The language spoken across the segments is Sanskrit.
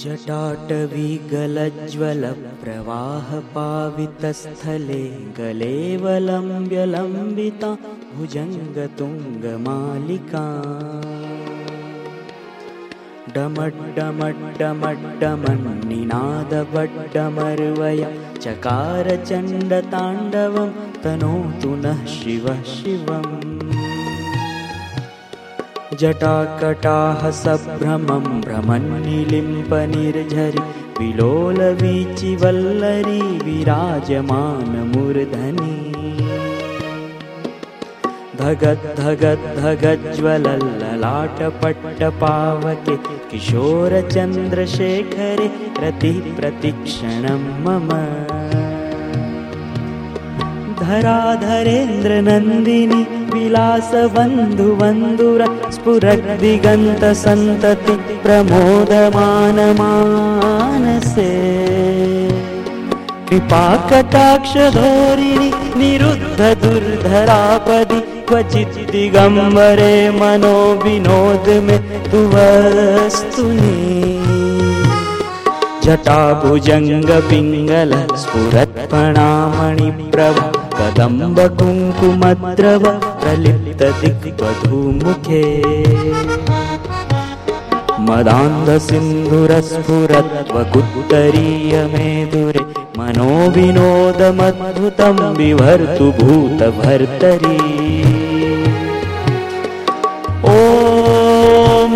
जटाटविगलज्ज्वलप्रवाहपावितस्थले गलेवलम्ब्यलम्बिता भुजङ्गतुङ्गमालिका। डमड्डमड्डमड्डमन्निनादवड्डमर्वय चकारचण्डताण्डवं तनोतु नः शिवः शिवम् जटाकटाः सभ्रमं भ्रमन्निलिम्पनिर्झरि। विलोलवीचिवल्लरी विराजमानमूर्धनि धगद्धगद्धगज्ज्वलल्ललाटपट्टपावके किशोरचन्द्रशेखरे प्रतिप्रतिक्षणं मम धराधरेन्द्रनन्दिनि विलासबन्धुबन्धुर स्फुरद्दिगन्तसन्तति प्रमोदमानमानसे। कृपाकटाक्षधोरिणि निरुद्धदुर्धरापदि क्वचित् दिगम्बरे मनो विनोदमे तुवस्तुनि जटाभुजङ्गपिङ्गल स्फुरत्पणामणिप्रभ कदम्बकुङ्कुमद्रव प्रलिप्तदिग्वधूमुखे। मदान्धसिन्धुरस्फुरत्वकुत्तरीयमेधुरे मनोविनोदमद्भुतं विभर्तु भूतभर्तरी ॐ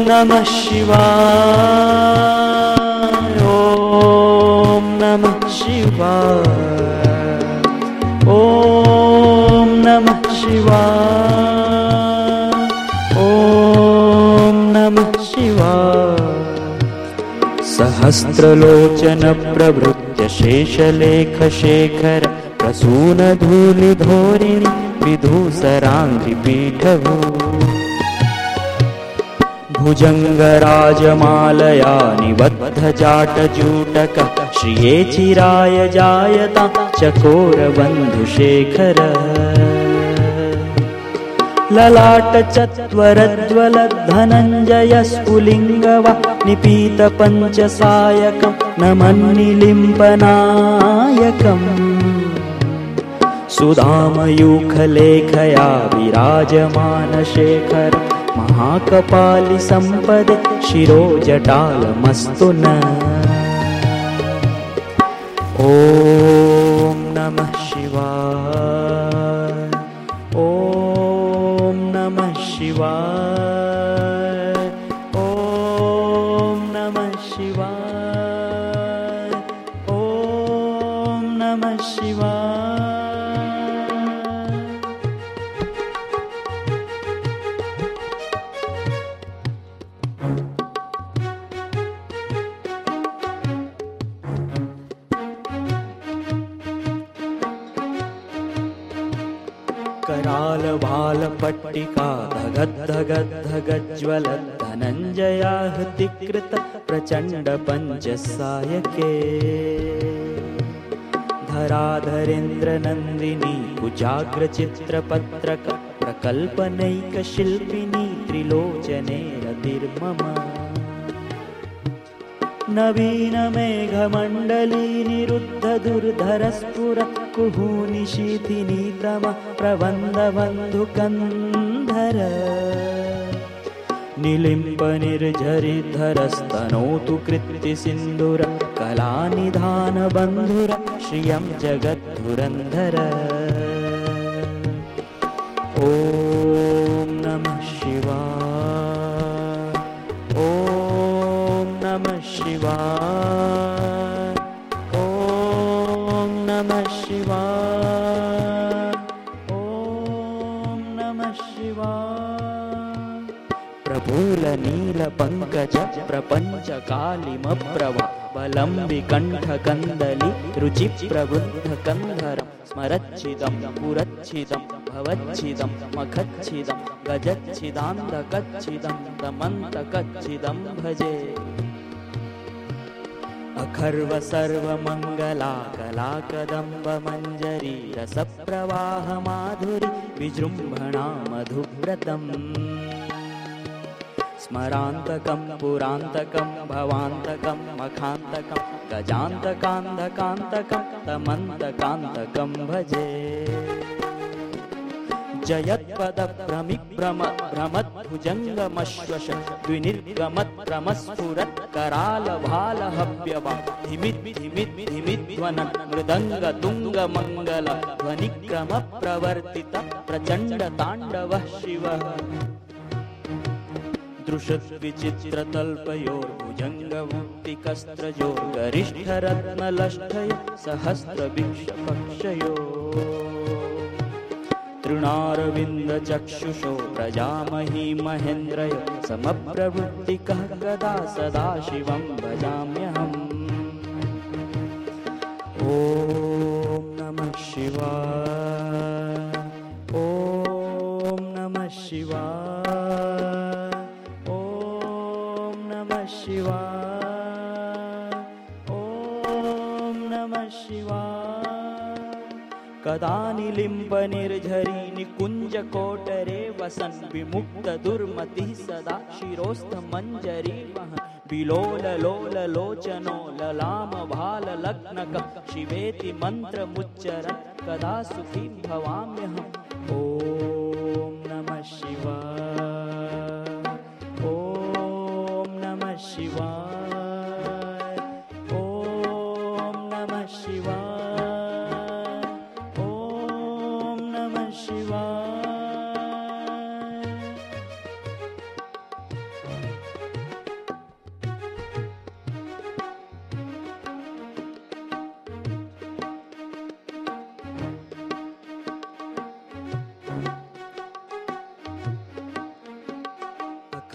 नमः शिवा ॐ शेषलेखशेखर प्रसूनधूलिधोरिणि विधूसराङ्गिपीठभू भुजङ्गराजमालया निबद्धजाटजूटक श्रिये चिराय जायता चकोरबन्धुशेखर ललाटचत्वरज्वलधनञ्जयस्फुलिङ्गवा निपीतपञ्चसायकं नमन्निलिम्पनायकम् सुधामयूखलेखया विराजमानशेखर महाकपालिसम्पदे शिरोजटालमस्तु न। ॐ नमः शिवा शिवा करालबालपट्टिका धगद्धगद्धगज्ज्वल धनञ्जयाहृतिकृत प्रचण्डपञ्चसायके। धराधरेन्द्रनन्दिनी कुजाग्रचित्रपत्रक प्रकल्पनैकशिल्पिनी त्रिलोचने रतिर्मम नवीनमेघमण्डली निरुद्धदुर्धरस्फुर कुहूनिशीथिनीतम प्रबन्धबन्धुकन्धर। निलिम्पनिर्झरिधरस्तनोतु कृत्यसिन्धुर कलानिधानबन्धुर श्रियं जगद्धुरन्धर। ॐ प्रफुल्लनीलपङ्कज प्रपञ्चकालिमप्रभा बलं विकण्ठकन्दलि रुचिप्रबुद्धकन्धरं स्मरच्छिदं पुरच्छिदं भवच्छिदं मखच्छिदं गजच्छिदान्धकच्छिदं दमन्तकच्छिदं भजे। अखर्व सर्वमङ्गला कलाकदम्बमञ्जरी रसप्रवाहमाधुरि विजृम्भणा मधुव्रतम् स्मरान्तकं पुरान्तकं भवान्तकं मखान्तकं गजान्तकान्धकान्तकं तमन्तकान्तकं भजे। जयत्पदभ्रमिभ्रमद्भ्रमद्भुजङ्गमश्वश द्विनिर्गमत्क्रमस्फुरत्करालभालहव्यवा धिमिद्धिमिद्धिमिध्वनन् मृदङ्गतुङ्गमङ्गल ध्वनिक्रमप्रवर्तित प्रचण्डताण्डवः शिवः दृशद्विचित्रतल्पयोर्भुजङ्गमुक्तिकस्त्रजोर्गरिष्ठरत्नलष्ठय सहस्रभिक्षपक्षयो। तृणारविन्दचक्षुषो प्रजामही महेन्द्रय समप्रवृत्तिकः कदा सदा शिवं भजाम्यहम्। ॐ नमः शिवाय कदा निकुञ्जकोटरे वसन् विमुक्तदुर्मतिः सदा शिरोस्थमञ्जरी वहन् विलोललोललोचनो ललामभाललग्नकः शिवेति मन्त्रमुच्चरन् कदा सुखी भवाम्यहम्। ॐ नमः शिवाय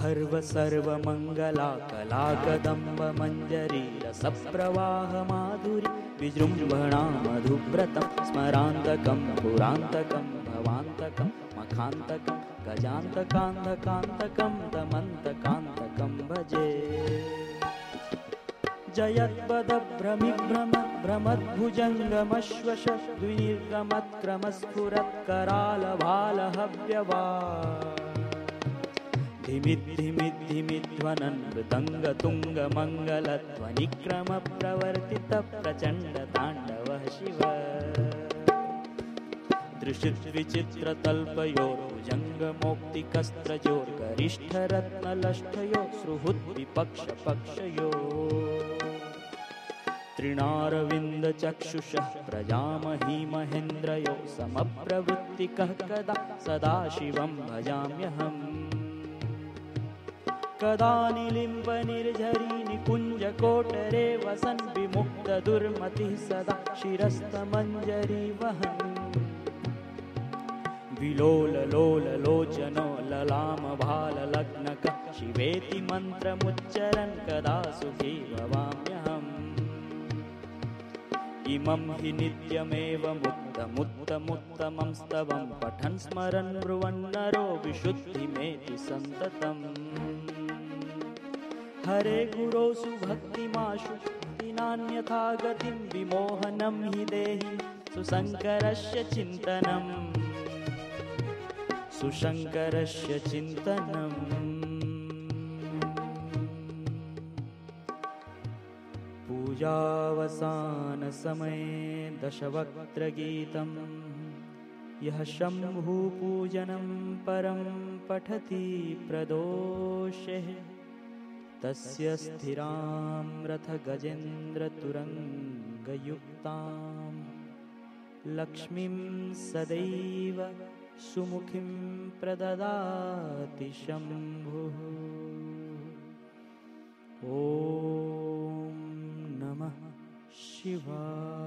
अखर्व सर्वमङ्गला कलाकदम्ब मञ्जरी रसप्रवाह माधुरी विजृम्भणा मधुव्रतं स्मरान्तकं पुरान्तकं भवान्तकं मखान्तकं गजान्तकान्धकान्तकं तमन्तकान्तकं भजे। जयत्पदभ्रमिभ्रम भ्रमद्भुजङ्गमश्वश द्विनिर्गमत्क्रमस्फुरत्करालभालहव्यवा धिमिद्धिमिद्धिमिध्वनन् मृदङ्गतुङ्गमङ्गलध्वनिक्रमप्रवर्तितप्रचण्डताण्डवः शिव दृशिद्विचित्रतल्पयोर्भुजङ्गमौक्तिकस्त्रजोर्गरिष्ठरत्नलष्ठयो सुहृद्विपक्षपक्षयो तृणारविन्दचक्षुषः प्रजामही महेन्द्रयो समप्रवृत्तिकः कदा सदा शिवं भजाम्यहम् कदा निलिम्बनिर्झरी निकुञ्जकोटरे वसन् विमुक्तदुर्मतिः सदा शिरस्तमञ्जरी वहन्। विलोललोललोचनो ललामभाललग्नकः शिवेति मन्त्रमुच्चरन् कदा सुखी भवाम्यहम् इमं हि नित्यमेव मुक्तमुत्तमुत्तमं स्तवं पठन् स्मरन् ब्रुवन्नरो विशुद्धिमेति सन्ततम् हरे गुरो सुभक्तिमाशु नान्यथा गतिं विमोहनं हि देहि सुशङ्करस्य चिन्तनम्। सुशङ्करस्य चिन्तनम्। पूजावसानसमये दशवक्त्रगीतं यः शम्भुपूजनं परं पठति प्रदोषे तस्य स्थिरां रथगजेन्द्रतुरङ्गयुक्तां लक्ष्मीं सदैव सुमुखीं प्रददाति शम्भुः। ॐ नमः शिवाय